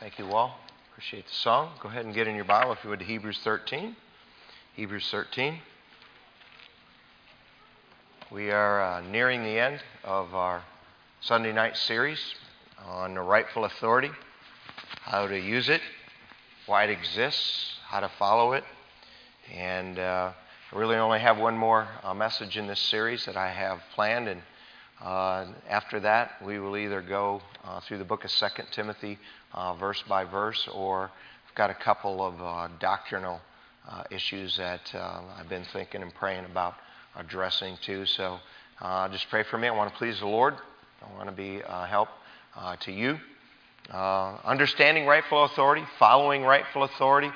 Thank you all. Appreciate the song. Go ahead and get in your Bible, if you would, to Hebrews 13. Hebrews 13. We are uh, nearing the end of our Sunday night series on the rightful authority, how to use it, why it exists, how to follow it. And uh, I really only have one more uh, message in this series that I have planned, and uh, after that, we will either go uh, through the book of 2 Timothy uh, verse by verse, or I've got a couple of uh, doctrinal uh, issues that uh, I've been thinking and praying about addressing too. So just pray for me. I want to please the Lord. I want to be a help to you. understanding rightful authority, following rightful authority,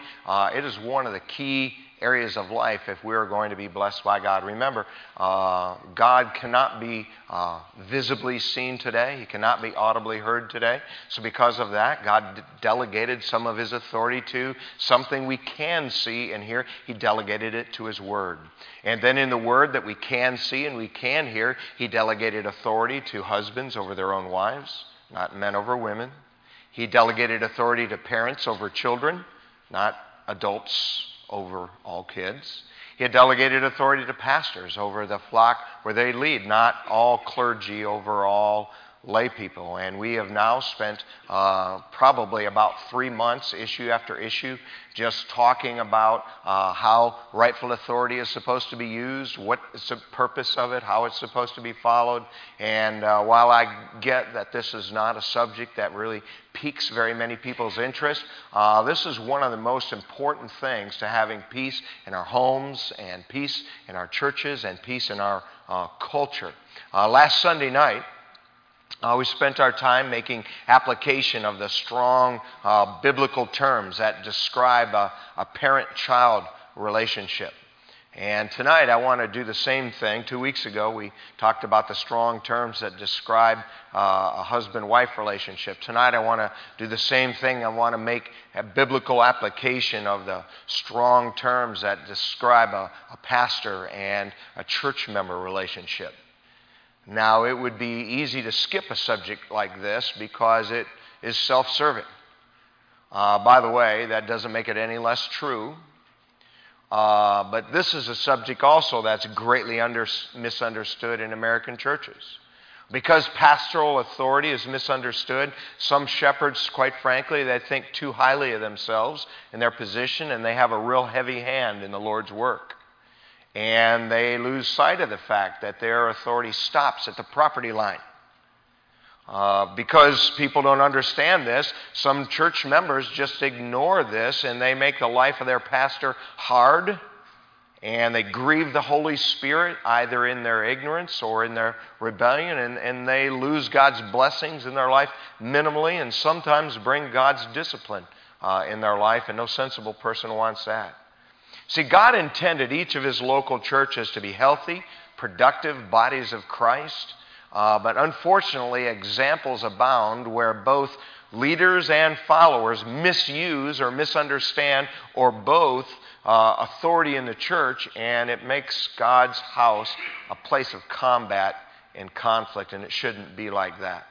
it is one of the key areas of life if we're going to be blessed by God. Remember, uh, God cannot be uh, visibly seen today, He cannot be audibly heard today. So, because of that, God d- delegated some of His authority to something we can see and hear. He delegated it to His Word. And then in the Word that we can see and we can hear, He delegated authority to husbands over their own wives, not men over women. He delegated authority to parents over children, not adults over all kids. He had delegated authority to pastors over the flock where they lead, not all clergy over all lay people. And we have now spent uh, probably about three months, issue after issue, just talking about uh, how rightful authority is supposed to be used, what is the purpose of it, how it's supposed to be followed. And uh, while I get that this is not a subject that really piques very many people's interest, uh, this is one of the most important things to having peace in our homes and peace in our churches and peace in our uh, culture. Uh, last Sunday night, uh, we spent our time making application of the strong uh, biblical terms that describe a, a parent child relationship. And tonight I want to do the same thing. Two weeks ago we talked about the strong terms that describe uh, a husband wife relationship. Tonight I want to do the same thing. I want to make a biblical application of the strong terms that describe a, a pastor and a church member relationship. Now, it would be easy to skip a subject like this because it is self serving. Uh, by the way, that doesn't make it any less true. Uh, but this is a subject also that's greatly under, misunderstood in American churches. Because pastoral authority is misunderstood, some shepherds, quite frankly, they think too highly of themselves and their position, and they have a real heavy hand in the Lord's work and they lose sight of the fact that their authority stops at the property line. Uh, because people don't understand this, some church members just ignore this and they make the life of their pastor hard and they grieve the Holy Spirit either in their ignorance or in their rebellion and, and they lose God's blessings in their life minimally and sometimes bring God's discipline uh, in their life, and no sensible person wants that. See, God intended each of his local churches to be healthy, productive bodies of Christ. Uh, but unfortunately, examples abound where both leaders and followers misuse or misunderstand or both uh, authority in the church, and it makes God's house a place of combat and conflict, and it shouldn't be like that.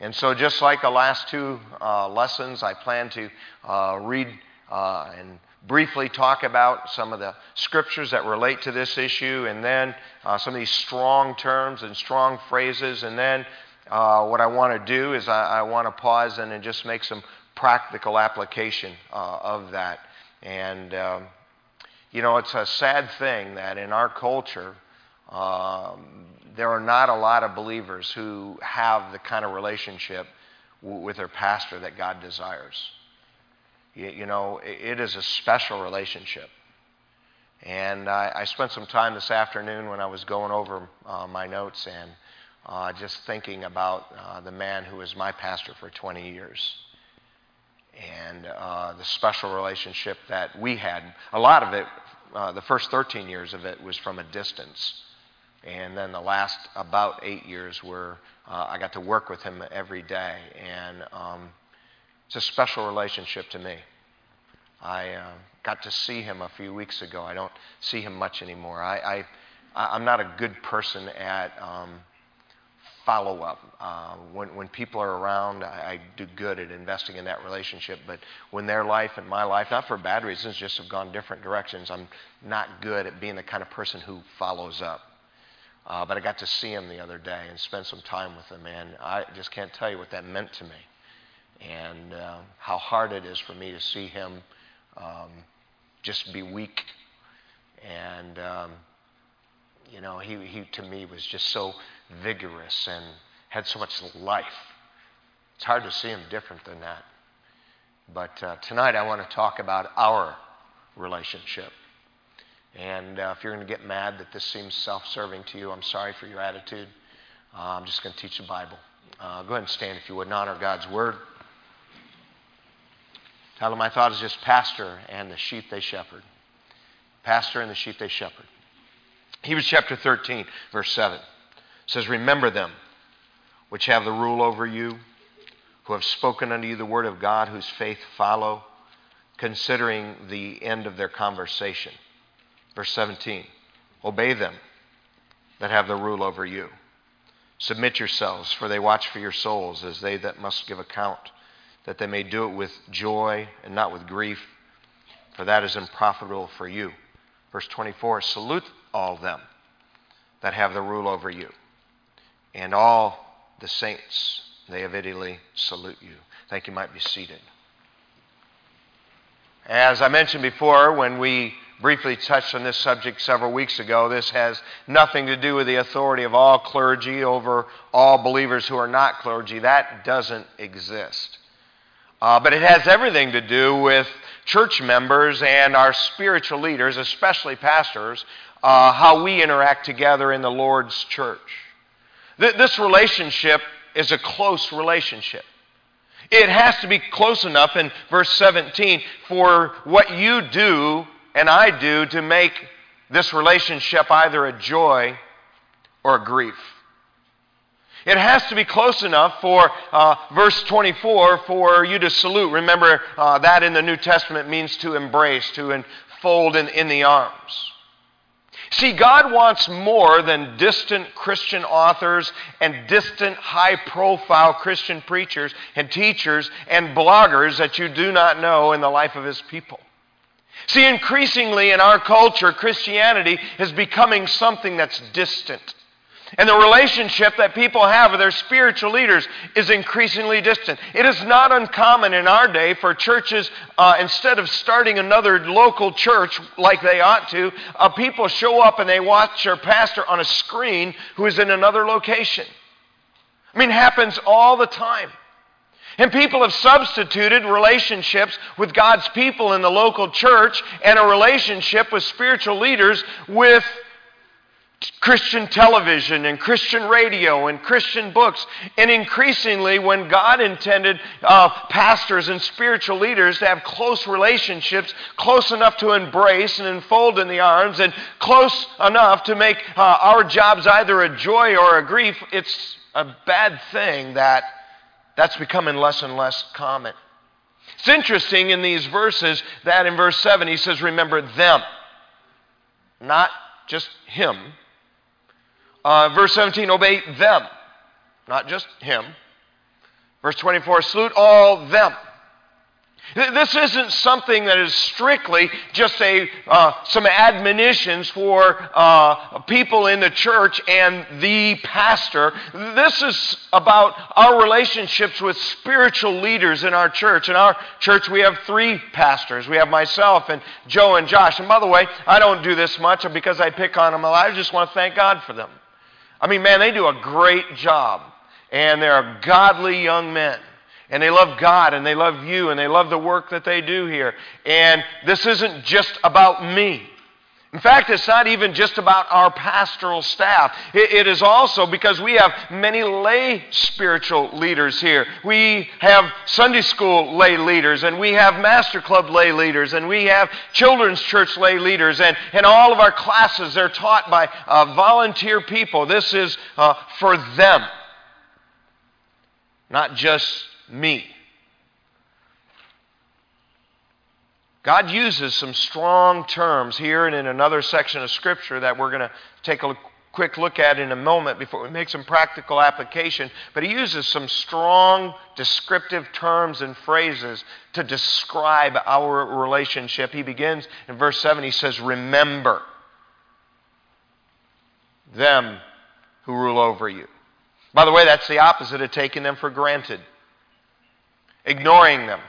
And so, just like the last two uh, lessons, I plan to uh, read uh, and briefly talk about some of the scriptures that relate to this issue, and then uh, some of these strong terms and strong phrases. And then uh, what I want to do is I, I want to pause and, and just make some practical application uh, of that. And, um, you know, it's a sad thing that in our culture, um, there are not a lot of believers who have the kind of relationship w- with their pastor that God desires. You, you know, it is a special relationship. And I, I, spent some time this afternoon when I was going over uh, my notes and uh, just thinking about uh, the man who was my pastor for 20 years and uh, the special relationship that we had. A lot of it, uh, the first 13 years of it, was from a distance. And then the last about eight years were uh, I got to work with him every day. And um, it's a special relationship to me. I uh, got to see him a few weeks ago. I don't see him much anymore. I, I, I'm not a good person at um, follow up. Uh, when, when people are around, I, I, do good at investing in that relationship. But when their life and my life, not for bad reasons, just have gone different directions, I'm not good at being the kind of person who follows up. Uh, but I got to see him the other day and spend some time with him, and I just can't tell you what that meant to me and uh, how hard it is for me to see him um, just be weak. And, um, you know, he, he to me was just so vigorous and had so much life. It's hard to see him different than that. But uh, tonight I want to talk about our relationship. And uh, if you're going to get mad that this seems self serving to you, I'm sorry for your attitude. Uh, I'm just going to teach the Bible. Uh, go ahead and stand if you would and honor God's word. Tell them I thought is just pastor and the sheep they shepherd. Pastor and the sheep they shepherd. Hebrews chapter 13, verse 7 says, Remember them which have the rule over you, who have spoken unto you the word of God, whose faith follow, considering the end of their conversation. Verse 17 Obey them that have the rule over you. Submit yourselves, for they watch for your souls as they that must give account, that they may do it with joy and not with grief, for that is unprofitable for you. Verse 24 Salute all them that have the rule over you, and all the saints, they of Italy salute you. Thank you. Might be seated. As I mentioned before, when we briefly touched on this subject several weeks ago. This has nothing to do with the authority of all clergy over all believers who are not clergy. That doesn't exist. Uh, but it has everything to do with church members and our spiritual leaders, especially pastors, uh, how we interact together in the Lord's church. Th- this relationship is a close relationship. It has to be close enough in verse 17 for what you do and I do to make this relationship either a joy or a grief. It has to be close enough for uh, verse 24 for you to salute. Remember, uh, that in the New Testament means to embrace, to enfold in, in the arms. See, God wants more than distant Christian authors and distant high profile Christian preachers and teachers and bloggers that you do not know in the life of His people. See, increasingly in our culture, Christianity is becoming something that's distant. And the relationship that people have with their spiritual leaders is increasingly distant. It is not uncommon in our day for churches, uh, instead of starting another local church like they ought to, uh, people show up and they watch their pastor on a screen who is in another location. I mean, it happens all the time. And people have substituted relationships with God's people in the local church and a relationship with spiritual leaders with Christian television and Christian radio and Christian books. And increasingly, when God intended uh, pastors and spiritual leaders to have close relationships, close enough to embrace and enfold in the arms, and close enough to make uh, our jobs either a joy or a grief, it's a bad thing that that's becoming less and less common. It's interesting in these verses that in verse 7 he says, Remember them, not just him. Uh, verse 17, obey them, not just him. Verse 24, salute all them. This isn't something that is strictly just a, uh, some admonitions for uh, people in the church and the pastor. This is about our relationships with spiritual leaders in our church. In our church, we have three pastors. We have myself and Joe and Josh. And by the way, I don't do this much because I pick on them a lot. I just want to thank God for them. I mean, man, they do a great job. And they're godly young men and they love God and they love you and they love the work that they do here. And this isn't just about me. In fact, it's not even just about our pastoral staff. it is also because we have many lay spiritual leaders here. We have Sunday school lay leaders, and we have Master Club lay leaders, and we have Children's Church lay leaders, and, and all of our classes, they're taught by uh, volunteer people. This is uh, for them, not just me. God uses some strong terms here and in another section of Scripture that we're going to take a quick look at in a moment before we make some practical application. But he uses some strong descriptive terms and phrases to describe our relationship. He begins in verse 7, he says, Remember them who rule over you. By the way, that's the opposite of taking them for granted, ignoring them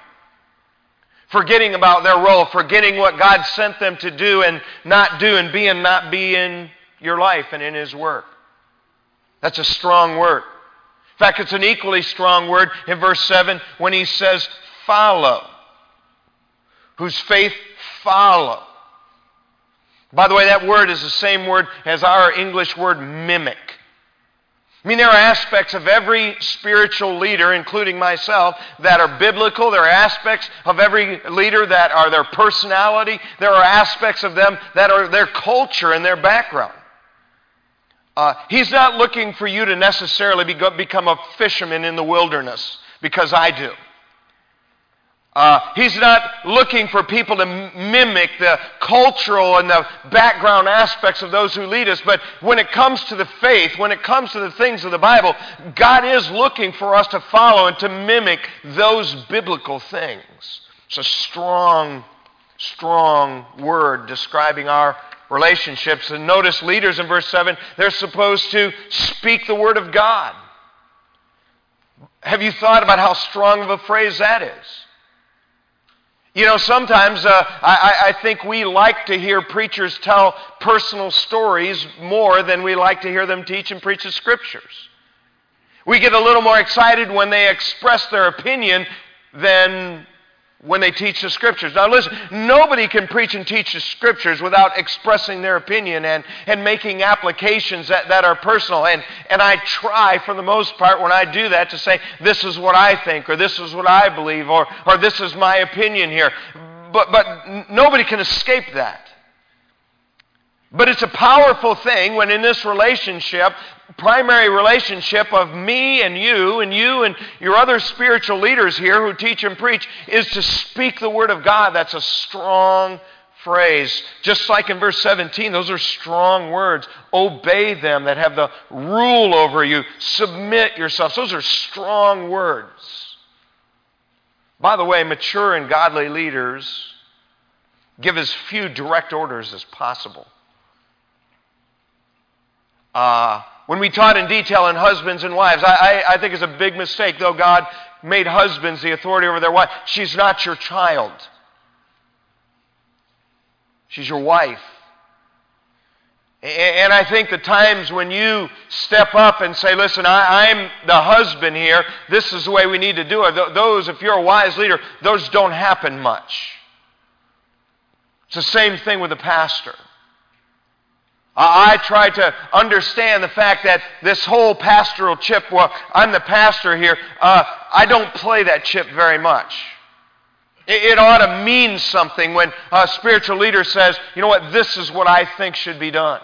forgetting about their role, forgetting what God sent them to do and not do, and be and not be in your life and in His work. That's a strong word. In fact, it's an equally strong word in verse 7 when he says, follow. Whose faith follow. By the way, that word is the same word as our English word mimic. I mean, there are aspects of every spiritual leader, including myself, that are biblical. There are aspects of every leader that are their personality. There are aspects of them that are their culture and their background. Uh, he's not looking for you to necessarily be, become a fisherman in the wilderness because I do. Uh, he's not looking for people to mimic the cultural and the background aspects of those who lead us. But when it comes to the faith, when it comes to the things of the Bible, God is looking for us to follow and to mimic those biblical things. It's a strong, strong word describing our relationships. And notice leaders in verse 7, they're supposed to speak the word of God. Have you thought about how strong of a phrase that is? You know, sometimes uh, I, I think we like to hear preachers tell personal stories more than we like to hear them teach and preach the scriptures. We get a little more excited when they express their opinion than when they teach the scriptures. Now, listen, nobody can preach and teach the scriptures without expressing their opinion and, and making applications that, that are personal. And, and I try, for the most part, when I do that, to say, this is what I think, or this is what I believe, or, or this is my opinion here. But, but nobody can escape that. But it's a powerful thing when in this relationship, primary relationship of me and you and you and your other spiritual leaders here who teach and preach is to speak the Word of God. That's a strong phrase. Just like in verse 17, those are strong words. Obey them that have the rule over you. Submit yourselves. Those are strong words. By the way, mature and godly leaders give as few direct orders as possible. Uh, when we taught in detail on husbands and wives, I, I, I think it's a big mistake, though God made husbands the authority over their wife. She's not your child, she's your wife. And I think the times when you step up and say, listen, I, am the husband here, this is the way we need to do it. Those, if you're a wise leader, those don't happen much. It's the same thing with the pastor. I try to understand the fact that this whole pastoral chip, well, I'm the pastor here, uh, I don't play that chip very much. It, it ought to mean something when a spiritual leader says, you know what, this is what I think should be done.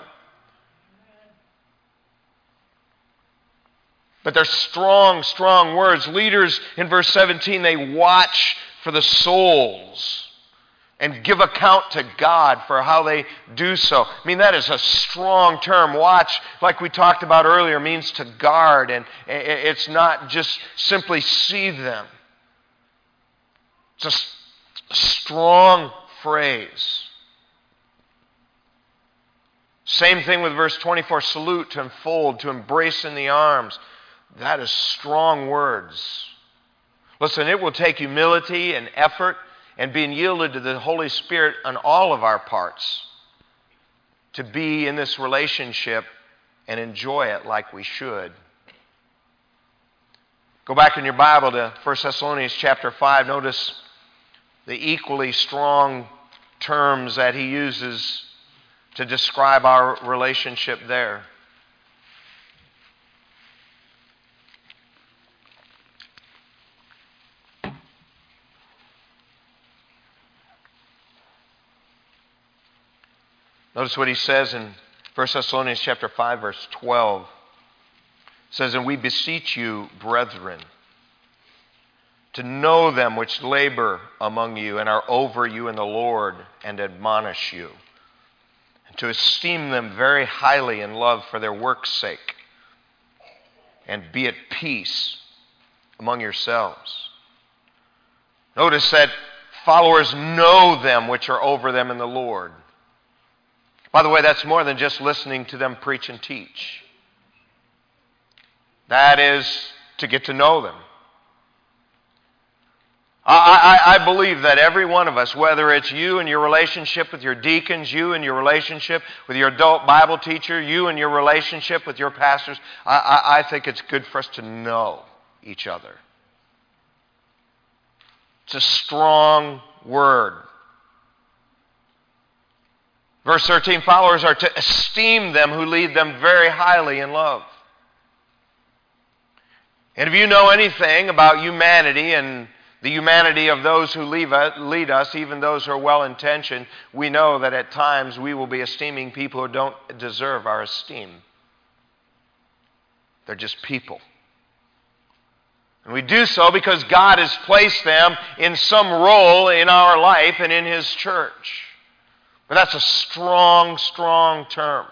But they're strong, strong words. Leaders in verse 17, they watch for the souls and give account to God for how they do so. I mean, that is a strong term. Watch, like we talked about earlier, means to guard, and it's not just simply see them. It's a strong phrase. Same thing with verse 24 salute, to enfold, to embrace in the arms. That is strong words. Listen, it will take humility and effort and being yielded to the Holy Spirit on all of our parts to be in this relationship and enjoy it like we should. Go back in your Bible to 1 Thessalonians chapter 5. Notice the equally strong terms that he uses to describe our relationship there. Notice what he says in 1 Thessalonians chapter 5 verse 12. It says, "And we beseech you, brethren, to know them which labor among you and are over you in the Lord and admonish you." And to esteem them very highly in love for their work's sake, and be at peace among yourselves. Notice that followers know them which are over them in the Lord. By the way, that's more than just listening to them preach and teach. That is to get to know them. I, I, I, believe that every one of us, whether it's you and your relationship with your deacons, you and your relationship with your adult Bible teacher, you and your relationship with your pastors, I, I think it's good for us to know each other. It's a strong word. Verse 13 followers are to esteem them who lead them very highly in love. And if you know anything about humanity and the humanity of those who uh, lead us, even those who are well intentioned, we know that at times we will be esteeming people who don't deserve our esteem. They're just people. And we do so because God has placed them in some role in our life and in His church. But that's a strong, strong term.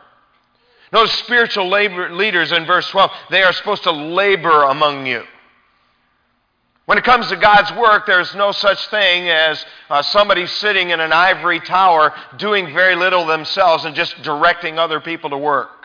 Notice spiritual labor, leaders in verse 12, they are supposed to labor among you. When it comes to God's work, there's no such thing as uh, somebody sitting in an ivory tower doing very little themselves and just directing other people to work.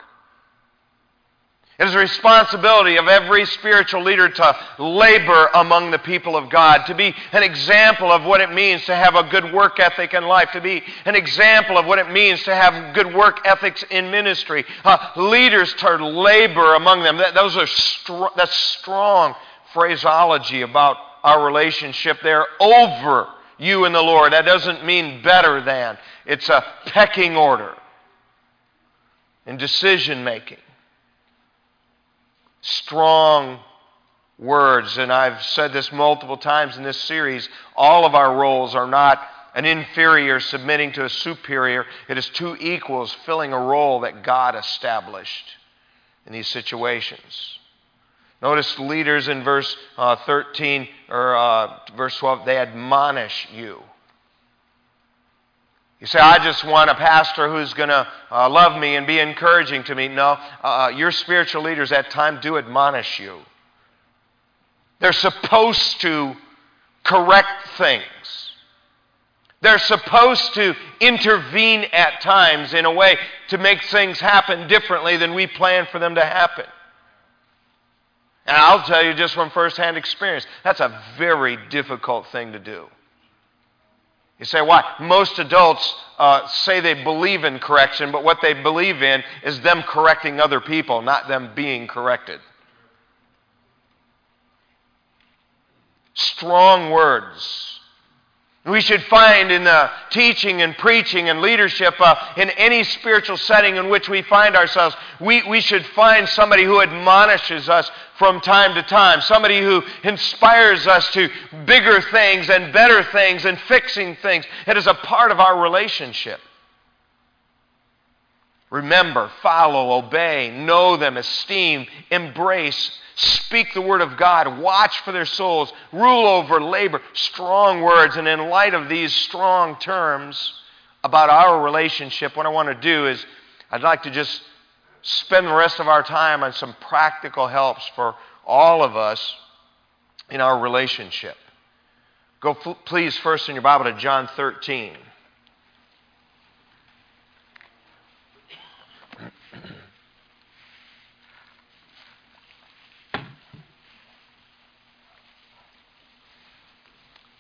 It is a responsibility of every spiritual leader to labor among the people of God, to be an example of what it means to have a good work ethic in life, to be an example of what it means to have good work ethics in ministry. Uh, leaders to labor among them. That, those are str- that's strong phraseology about our relationship there over you and the Lord. That doesn't mean better than, it's a pecking order in decision making strong words. And I've said this multiple times in this series all of our roles are not an inferior submitting to a superior, it is two equals filling a role that God established in these situations. Notice leaders in verse uh, 13 or uh, verse 12, they admonish you. You say, I just want a pastor who's going to uh, love me and be encouraging to me. No, uh, uh, your spiritual leaders at times do admonish you. They're supposed to correct things. They're supposed to intervene at times in a way to make things happen differently than we plan for them to happen. And I'll tell you just from firsthand experience, that's a very difficult thing to do. You say, why? Most adults uh, say they believe in correction, but what they believe in is them correcting other people, not them being corrected. Strong words we should find in the teaching and preaching and leadership uh, in any spiritual setting in which we find ourselves, we, we should find somebody who admonishes us from time to time, somebody who inspires us to bigger things and better things and fixing things. It is a part of our relationship. Remember, follow, obey, know them, esteem, embrace, speak the word of God, watch for their souls, rule over, labor. Strong words. And in light of these strong terms about our relationship, what I want to do is I'd like to just spend the rest of our time on some practical helps for all of us in our relationship. Go, please, first in your Bible to John 13.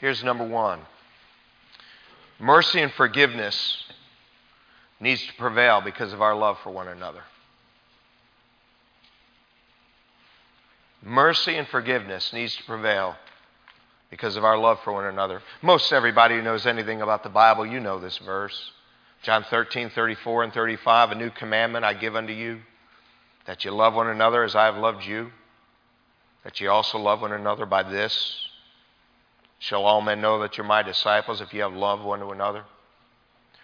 Here's number one mercy and forgiveness needs to prevail because of our love for one another. Mercy and forgiveness needs to prevail because of our love for one another. Most everybody who knows anything about the Bible, you know this verse. John 13, 34 and 35, a new commandment I give unto you, that you love one another as I have loved you, that you also love one another by this Shall all men know that you're my disciples if you have love one to another?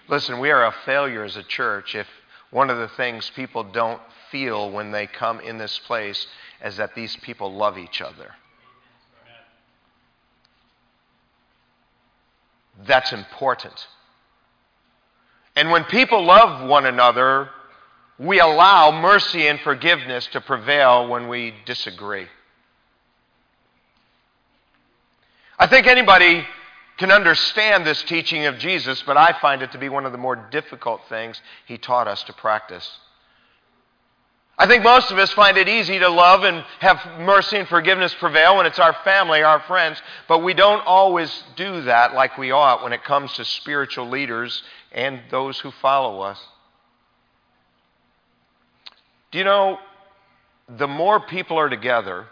Listen, we are a failure as a church if one of the things people don't feel when they come in this place is that these people love each other. That's important. And when people love one another, we allow mercy and forgiveness to prevail when we disagree. I think anybody can understand this teaching of Jesus, but I find it to be one of the more difficult things he taught us to practice. I think most of us find it easy to love and have mercy and forgiveness prevail when it's our family, our friends, but we don't always do that like we ought when it comes to spiritual leaders and those who follow us. Do you know, the more people are together,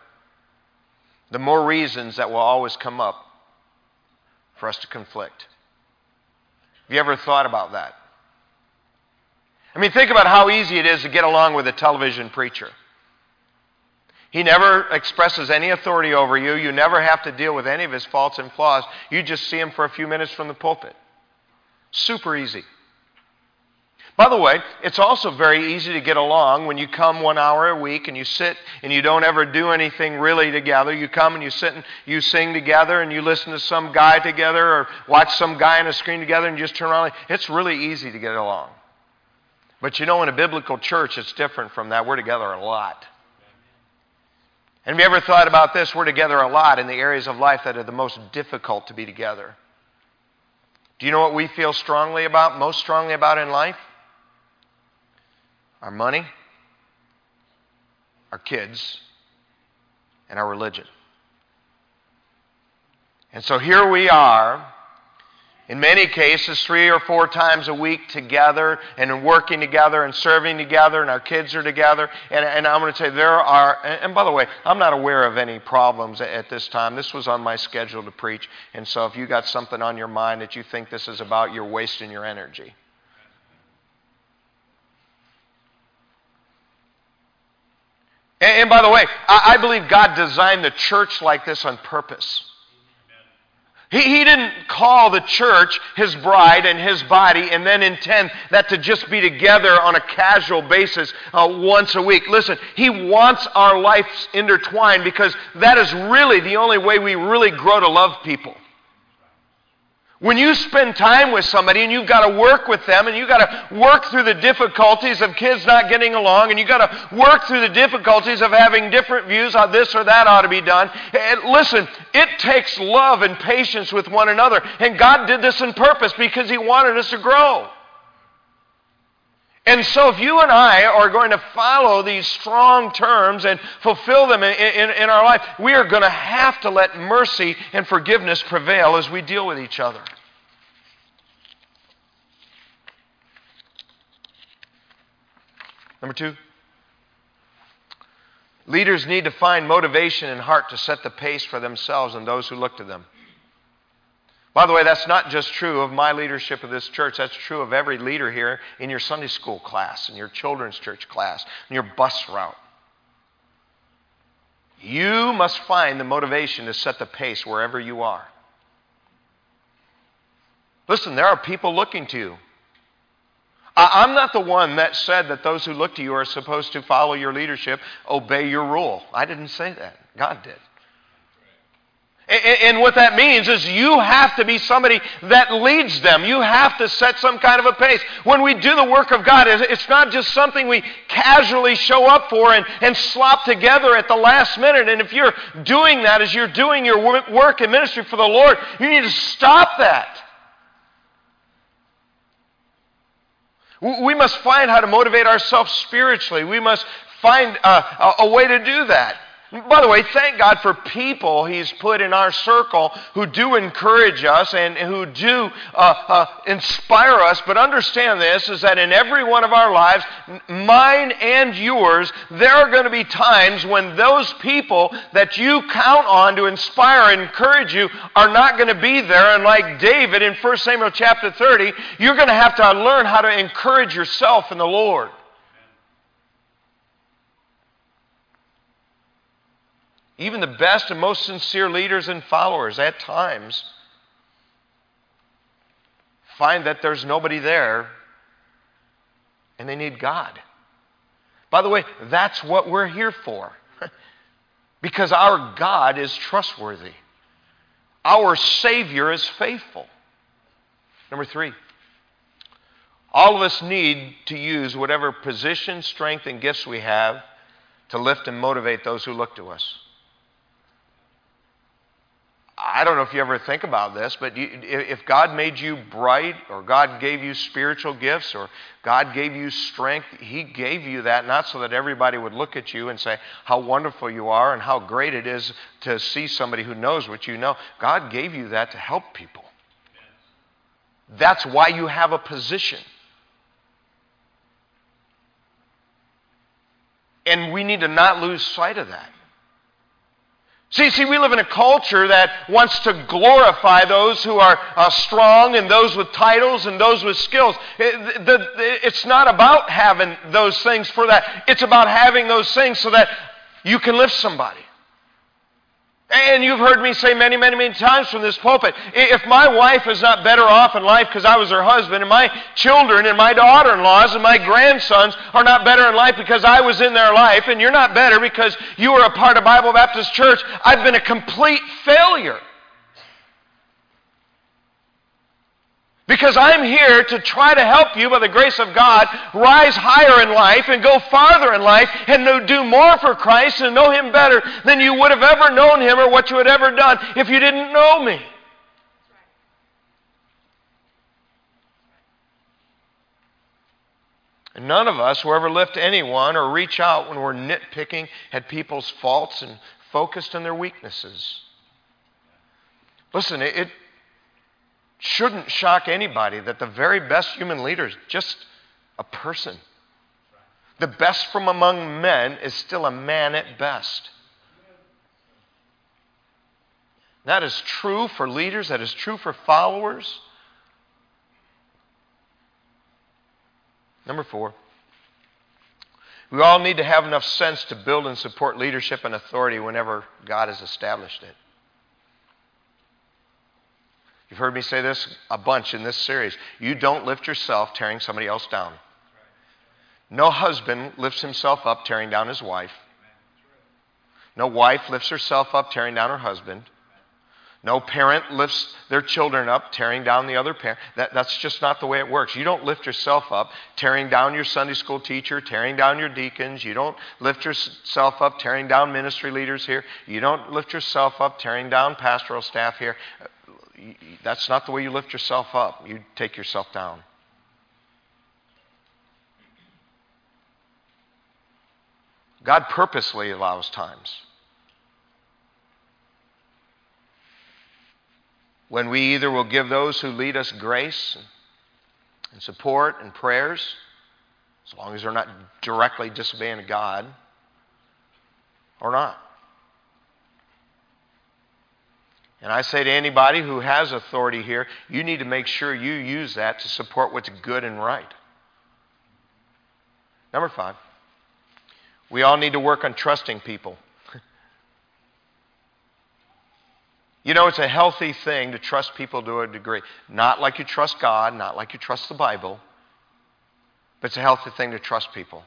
the more reasons that will always come up for us to conflict. Have you ever thought about that? I mean, think about how easy it is to get along with a television preacher. He never expresses any authority over you. You never have to deal with any of his faults and flaws. You just see him for a few minutes from the pulpit. Super easy. By the way, it's also very easy to get along when you come one hour a week and you sit and you don't ever do anything really together. You come and you sit and you sing together and you listen to some guy together or watch some guy on a screen together and you just turn around. It's really easy to get along. But you know, in a biblical church, it's different from that. We're together a lot. And have you ever thought about this? We're together a lot in the areas of life that are the most difficult to be together. Do you know what we feel strongly about, most strongly about in life? Our money, our kids, and our religion. And so here we are in many cases, three or four times a week together and working together and serving together, and our kids are together. And, and I'm going to say there are, and by the way, I'm not aware of any problems at this time. This was on my schedule to preach. And so if you got something on your mind that you think this is about, you're wasting your energy. And, and by the way, I, I believe God designed the church like this on purpose. He, he didn't call the church his bride and his body and then intend that to just be together on a casual basis uh, once a week. Listen, he wants our lives intertwined because that is really the only way we really grow to love people. When you spend time with somebody and you've got to work with them and you've got to work through the difficulties of kids not getting along and you've got to work through the difficulties of having different views on this or that ought to be done. And listen, it takes love and patience with one another. And God did this on purpose because He wanted us to grow. And so, if you and I are going to follow these strong terms and fulfill them in, in, in, our life, we are going to have to let mercy and forgiveness prevail as we deal with each other. Number two, leaders need to find motivation and heart to set the pace for themselves and those who look to them. By the way, that's not just true of my leadership of this church. That's true of every leader here in your Sunday school class, in your children's church class, in your bus route. You must find the motivation to set the pace wherever you are. Listen, there are people looking to you. I'm not the one that said that those who look to you are supposed to follow your leadership, obey your rule. I didn't say that. God did. And what that means is you have to be somebody that leads them. You have to set some kind of a pace. When we do the work of God, it's not just something we casually show up for and, and slop together at the last minute. And if you're doing that as you're doing your work and ministry for the Lord, you need to stop that. We must find how to motivate ourselves spiritually. We must find uh, a, a way to do that. By the way, thank God for people He's put in our circle who do encourage us and who do uh, uh, inspire us. But understand this is that in every one of our lives, mine and yours, there are going to be times when those people that you count on to inspire and encourage you are not going to be there. And like David in 1 Samuel chapter 30, you're going to have to learn how to encourage yourself in the Lord. Even the best and most sincere leaders and followers at times find that there's nobody there and they need God. By the way, that's what we're here for. because our God is trustworthy, our Savior is faithful. Number three, All of us need to use whatever position, strength, and gifts we have to lift and motivate those who look to us. I don't know if you ever think about this, but you, if God made you bright, or God gave you spiritual gifts, or God gave you strength, He gave you that not so that everybody would look at you and say how wonderful you are and how great it is to see somebody who knows what you know. God gave you that to help people. That's why you have a position. And we need to not lose sight of that. See, see, we live in a culture that wants to glorify those who are uh, strong and those with titles and those with skills. It, the, it's not about having those things for that. It's about having those things so that you can lift somebody. And you've heard me say many, many, many times from this pulpit if my wife is not better off in life because I was her husband, and my children and my daughter in laws and my grandsons are not better in life because I was in their life, and you're not better because you were a part of Bible Baptist Church, I've been a complete failure. Because I'm here to try to help you by the grace of God rise higher in life and go farther in life and do more for Christ and know Him better than you would have ever known Him or what you had ever done if you didn't know me. And none of us will ever lift anyone or reach out when we're nitpicking at people's faults and focused on their weaknesses. Listen, it, shouldn't shock anybody that the very best human leader is just a person. The best from among men is still a man at best. That is true for leaders, that is true for followers. Number four, we all need to have enough sense to build and support leadership and authority whenever God has established it. You've heard me say this a bunch in this series. You don't lift yourself tearing somebody else down. No husband lifts himself up tearing down his wife. No wife lifts herself up tearing down her husband. No parent lifts their children up, tearing down the other parent. That, that's just not the way it works. You don't lift yourself up, tearing down your Sunday school teacher, tearing down your deacons. You don't lift yourself up, tearing down ministry leaders here. You don't lift yourself up, tearing down pastoral staff here that's not the way you lift yourself up. You take yourself down. God purposely allows times when we either will give those who lead us grace and support and prayers, as long as they're not directly disobeying God, or not. And I say to anybody who has authority here, you need to make sure you use that to support what's good and right. Number five, we all need to work on trusting people. you know, it's a healthy thing to trust people to a degree. Not like you trust God, not like you trust the Bible, but it's a healthy thing to trust people.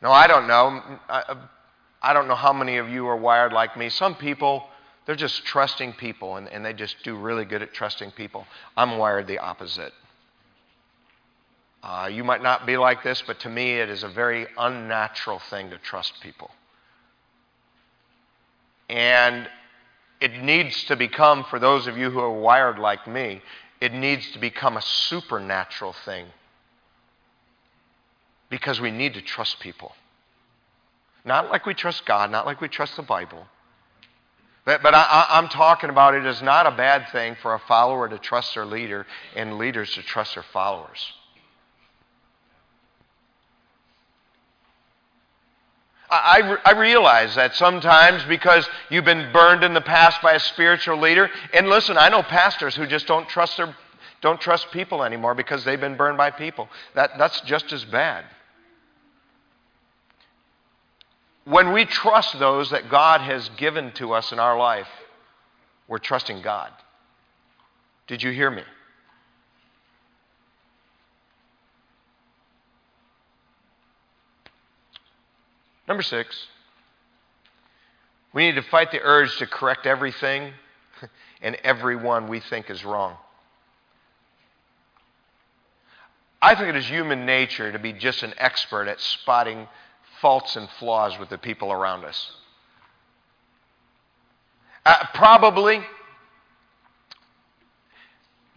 No, I don't know. I, I don't know how many of you are wired like me. Some people they're just trusting people, and, and they just do really good at trusting people. I'm wired the opposite. Uh, you might not be like this, but to me, it is a very unnatural thing to trust people. And it needs to become, for those of you who are wired like me, it needs to become a supernatural thing. Because we need to trust people. Not like we trust God, not like we trust the Bible, but, but I, I'm talking about it is not a bad thing for a follower to trust their leader and leaders to trust their followers. I, I, realize that sometimes because you've been burned in the past by a spiritual leader, and listen, I know pastors who just don't trust their, don't trust people anymore because they've been burned by people. That, that's just as bad. When we trust those that God has given to us in our life, we're trusting God. Did you hear me? Number six, we need to fight the urge to correct everything and everyone we think is wrong. I think it is human nature to be just an expert at spotting faults and flaws with the people around us. Uh, probably,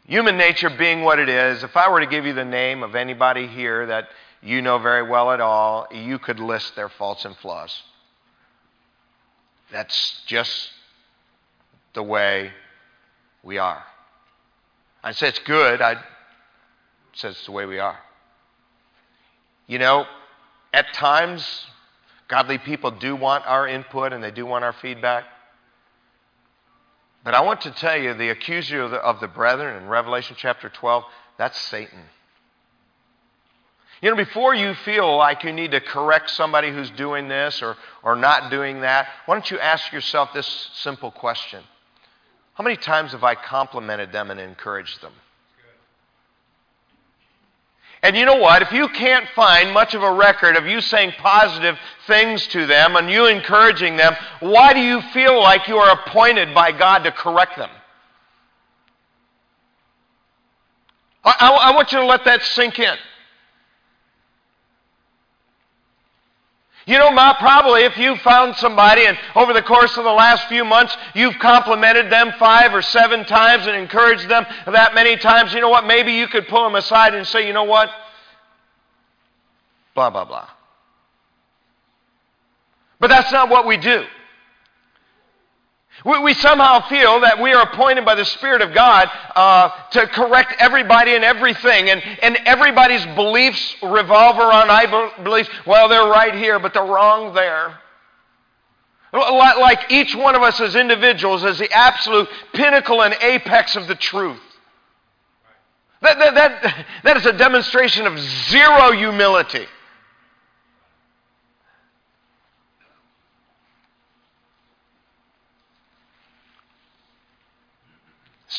human nature being what it is, if I were to give you the name of anybody here that you know very well at all, you could list their faults and flaws. That's just the way we are. I say it's good. I say it's the way we are. You know, at times, godly people do want our input and they do want our feedback. But I want to tell you the accuser of the, of the brethren in Revelation chapter 12, that's Satan. You know, before you feel like you need to correct somebody who's doing this or, or not doing that, why don't you ask yourself this simple question How many times have I complimented them and encouraged them? And you know what? If you can't find much of a record of you saying positive things to them and you encouraging them, why do you feel like you are appointed by God to correct them? I, I, I want you to let that sink in. You know, probably if you found somebody and over the course of the last few months you've complimented them five or seven times and encouraged them that many times, you know what? Maybe you could pull them aside and say, you know what? Blah, blah, blah. But that's not what we do. We, we somehow feel that we are appointed by the Spirit of God uh, to correct everybody and everything, and, and everybody's beliefs revolve around I believe, well, they're right here, but they're wrong there. Like each one of us as individuals is the absolute pinnacle and apex of the truth. That, that, that, that is a demonstration of zero humility.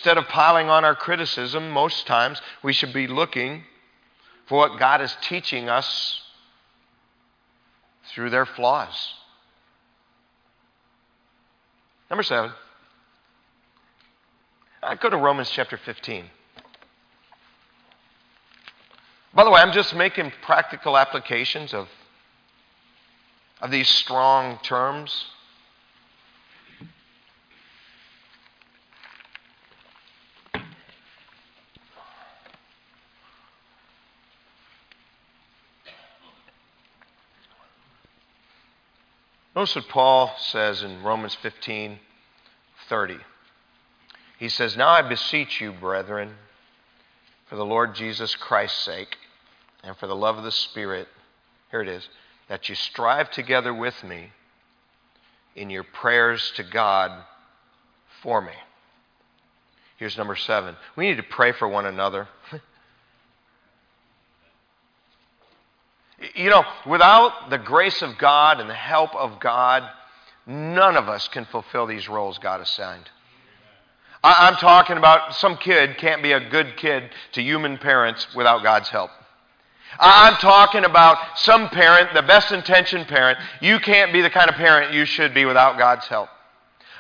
Instead of piling on our criticism, most times we should be looking for what God is teaching us through their flaws. Number seven. I go to Romans chapter 15. By the way, I'm just making practical applications of, of these strong terms. Notice what Paul says in Romans 15 30. He says, Now I beseech you, brethren, for the Lord Jesus Christ's sake, and for the love of the Spirit, here it is, that you strive together with me in your prayers to God for me. Here's number seven. We need to pray for one another. You know, without the grace of God and the help of God, none of us can fulfill these roles God assigned. I'm talking about some kid can't be a good kid to human parents without God's help. I'm talking about some parent, the best intentioned parent. You can't be the kind of parent you should be without God's help.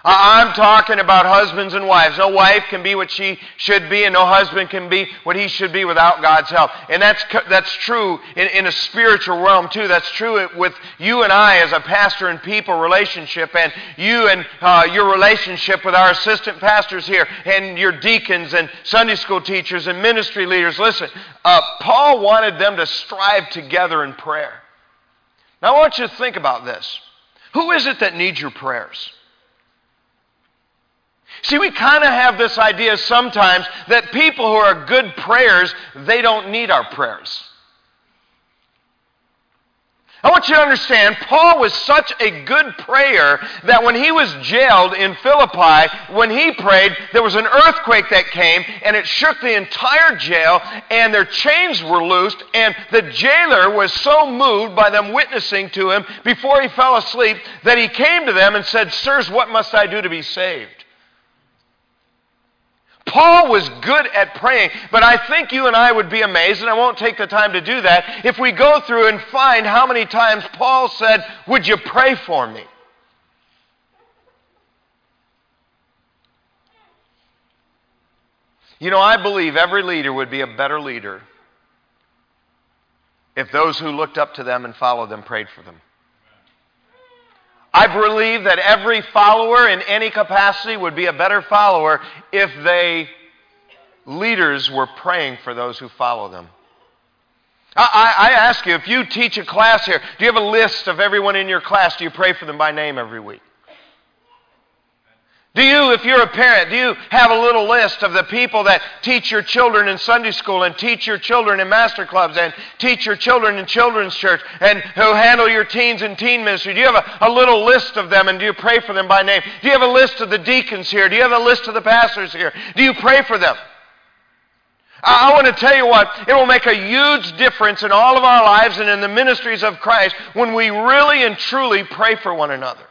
I'm talking about husbands and wives. No wife can be what she should be, and no husband can be what he should be without God's help. And that's, that's true in, in a spiritual realm, too. That's true with you and I as a pastor and people relationship, and you and uh, your relationship with our assistant pastors here, and your deacons and Sunday school teachers and ministry leaders. Listen, uh, Paul wanted them to strive together in prayer. Now, I want you to think about this. Who is it that needs your prayers? See, we kind of have this idea sometimes that people who are good prayers, they don't need our prayers. I want you to understand, Paul was such a good prayer that when he was jailed in Philippi, when he prayed, there was an earthquake that came and it shook the entire jail and their chains were loosed and the jailer was so moved by them witnessing to him before he fell asleep that he came to them and said, Sirs, what must I do to be saved? Paul was good at praying, but I think you and I would be amazed, and I won't take the time to do that, if we go through and find how many times Paul said, Would you pray for me? You know, I believe every leader would be a better leader if those who looked up to them and followed them prayed for them. I believe that every follower in any capacity would be a better follower if they leaders were praying for those who follow them. I, I, ask you, if you teach a class here, do you have a list of everyone in your class? Do you pray for them by name every week? Do you, if you're a parent, do you have a little list of the people that teach your children in Sunday school and teach your children in master clubs and teach your children in children's church and who handle your teens in teen ministry? Do you have a, a little list of them and do you pray for them by name? Do you have a list of the deacons here? Do you have a list of the pastors here? Do you pray for them? I, I want to tell you what, it will make a huge difference in all of our lives and in the ministries of Christ when we really and truly pray for one another.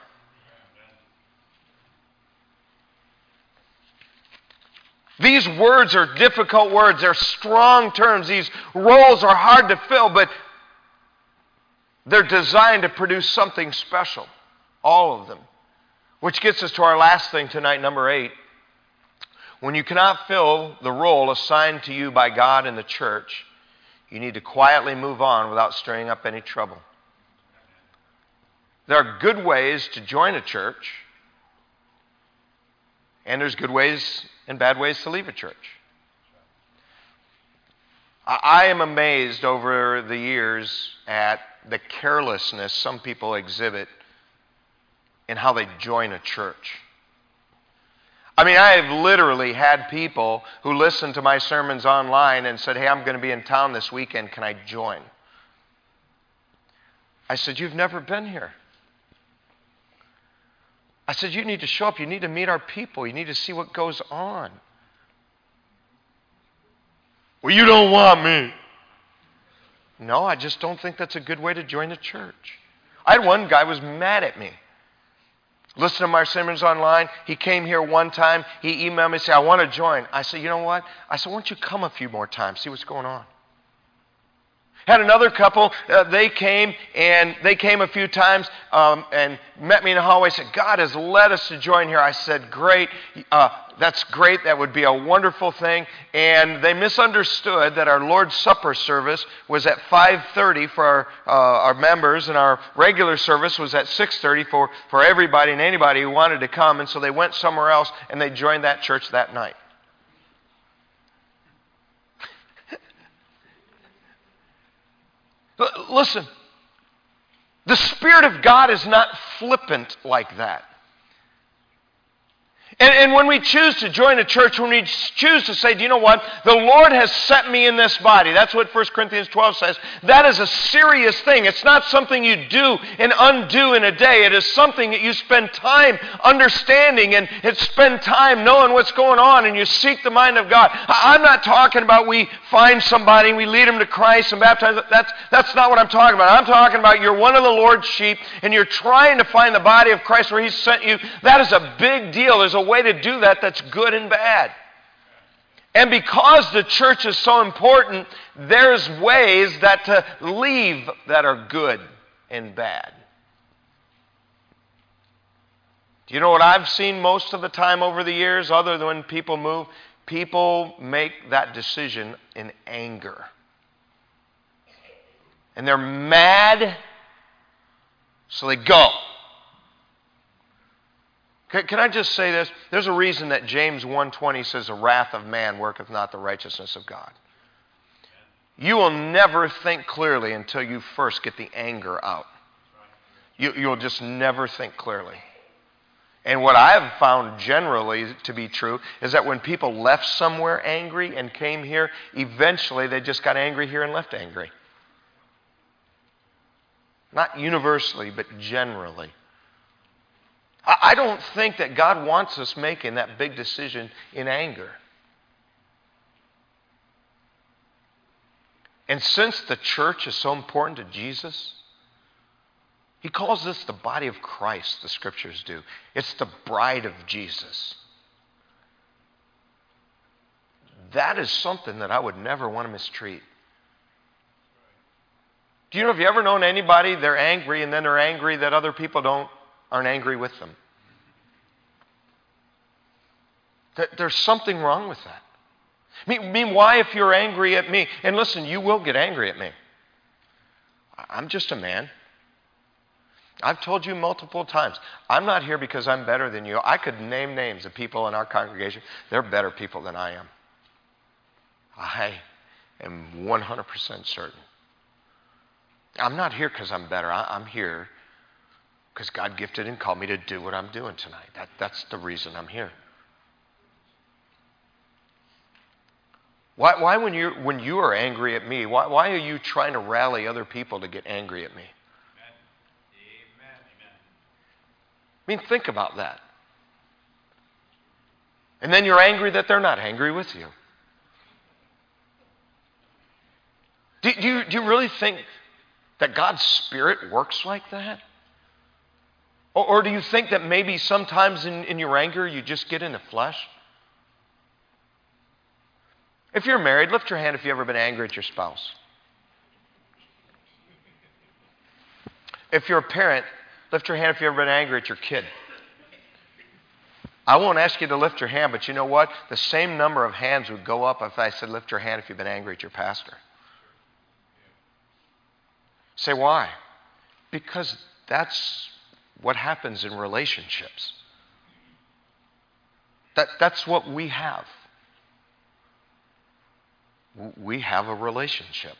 These words are difficult words. They're strong terms. These roles are hard to fill, but they're designed to produce something special. All of them. Which gets us to our last thing tonight, number eight. When you cannot fill the role assigned to you by God in the church, you need to quietly move on without stirring up any trouble. There are good ways to join a church, and there's good ways and bad ways to leave a church. I am amazed over the years at the carelessness some people exhibit in how they join a church. I mean, I have literally had people who listened to my sermons online and said, Hey, I'm going to be in town this weekend. Can I join? I said, You've never been here. I said, You need to show up. You need to meet our people. You need to see what goes on. Well, you don't want me. No, I just don't think that's a good way to join the church. I had one guy was mad at me. Listen to my sermons online. He came here one time. He emailed me and said, I want to join. I said, You know what? I said, Why don't you come a few more times, see what's going on? Had another couple, uh, they came and they came a few times um, and met me in the hallway. Said, God has led us to join here. I said, Great. Uh, that's great. That would be a wonderful thing. And they misunderstood that our Lord's Supper service was at 5:30 for our, uh, our members, and our regular service was at 6:30 for, for everybody and anybody who wanted to come. And so they went somewhere else and they joined that church that night. Listen, the Spirit of God is not flippant like that. And, and, when we choose to join a church, when we choose to say, do you know what? The Lord has set me in this body. That's what 1 Corinthians 12 says. That is a serious thing. It's not something you do and undo in a day. It is something that you spend time understanding and spend time knowing what's going on and you seek the mind of God. I'm not talking about we find somebody and we lead them to Christ and baptize them. That's, that's not what I'm talking about. I'm talking about you're one of the Lord's sheep and you're trying to find the body of Christ where He's sent you. That is a big deal. There's a way to do that that's good and bad. And because the church is so important, there's ways that to leave that are good and bad. Do you know what I've seen most of the time over the years, other than when people move? People make that decision in anger. And they're mad, so they go. Can, I just say this? There's a reason that James 1:20 says the wrath of man worketh not the righteousness of God. You will never think clearly until you first get the anger out. You, you'll just never think clearly. And what I have found generally to be true is that when people left somewhere angry and came here, eventually they just got angry here and left angry. Not universally, but generally. I don't think that God wants us making that big decision in anger. And since the church is so important to Jesus, he calls this the body of Christ, the scriptures do. It's the bride of Jesus. That is something that I would never want to mistreat. Do you know, have you ever known anybody, they're angry and then they're angry that other people don't aren't angry with them. There's something wrong with that. I mean, why, if you're angry at me, and listen, you will get angry at me. I'm just a man. I've told you multiple times, I'm not here because I'm better than you. I could name names of people in our congregation. They're better people than I am. I am 100% certain. I'm not here because I'm better. I, am here because God gifted and called me to do what I'm doing tonight. That, that's the reason I'm here. Why, why when, you, when you are angry at me, why, why are you trying to rally other people to get angry at me? I mean, think about that. And then you're angry that they're not angry with you. Do, do, you, do you really think that God's Spirit works like that? Or, or do you think that maybe sometimes in, in your anger you just get in the flesh? If you're married, lift your hand if you've ever been angry at your spouse. If you're a parent, lift your hand if you've ever been angry at your kid. I won't ask you to lift your hand, but you know what? The same number of hands would go up if I said, lift your hand if you've been angry at your pastor. Say, why? Because that's what happens in relationships. That, that's what we have. We have a relationship,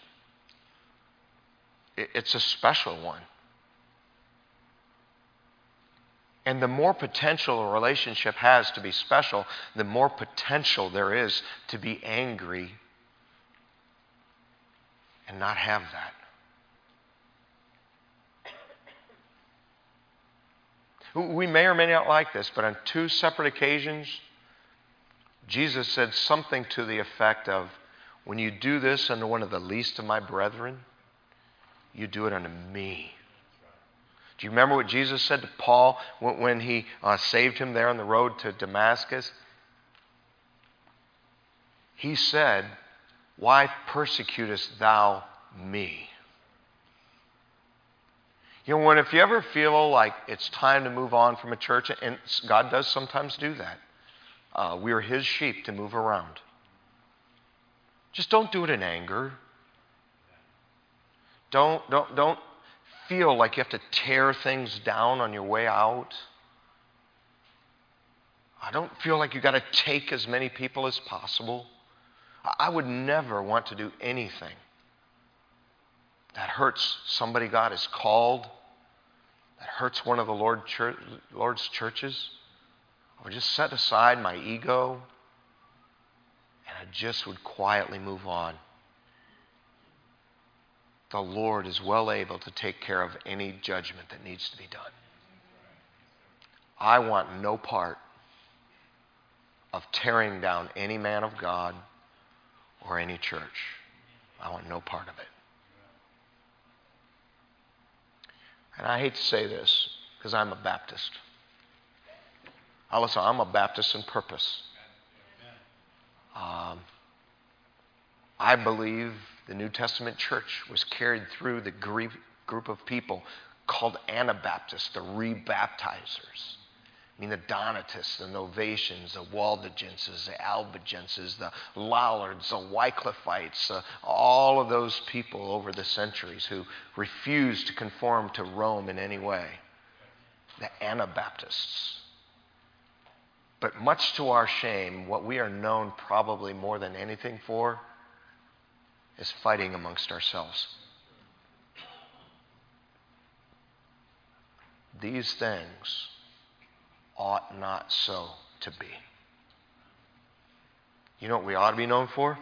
it's a special one. And the more potential a relationship has to be special, the more potential there is to be angry and not have that. We may or may not like this, but on two separate occasions, Jesus said something to the effect of, When you do this unto one of the least of my brethren, you do it unto me. Do you remember what Jesus said to Paul when he uh, saved him there on the road to Damascus? He said, Why persecutest thou me? You know, when if you ever feel like it's time to move on from a church, and God does sometimes do that, uh, we are His sheep to move around. Just don't do it in anger. Don't, don't, don't feel like you have to tear things down on your way out. I don't feel like you've got to take as many people as possible. I would never want to do anything that hurts somebody God has called that hurts one of the Lord church, Lord's churches, I would just set aside my ego and I just would quietly move on. The Lord is well able to take care of any judgment that needs to be done. I want no part of tearing down any man of God or any church. I want no part of it. And I hate to say this because I'm a Baptist. I listen, I'm a Baptist in purpose. Um, I believe the New Testament church was carried through the group of people called Anabaptists, the rebaptizers. I mean, the Donatists, the Novatians, the Waldenses, the Albigenses, the Lollards, the Wycliffites, uh, all of those people over the centuries who refused to conform to Rome in any way. The Anabaptists. But much to our shame, what we are known probably more than anything for is fighting amongst ourselves. These things ought not so to be. You know what we ought to be known for?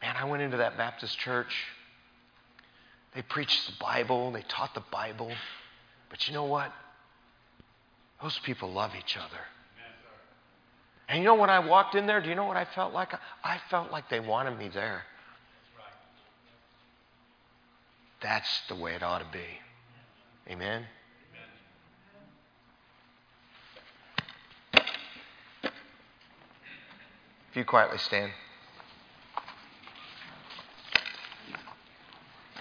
Man, I went into that Baptist church. They preached the Bible, they taught the Bible. But you know what? Those people love each other. And you know when I walked in there, do you know what I felt like? I felt like they wanted me there. That's the way it ought to be. Amen? If you quietly stand.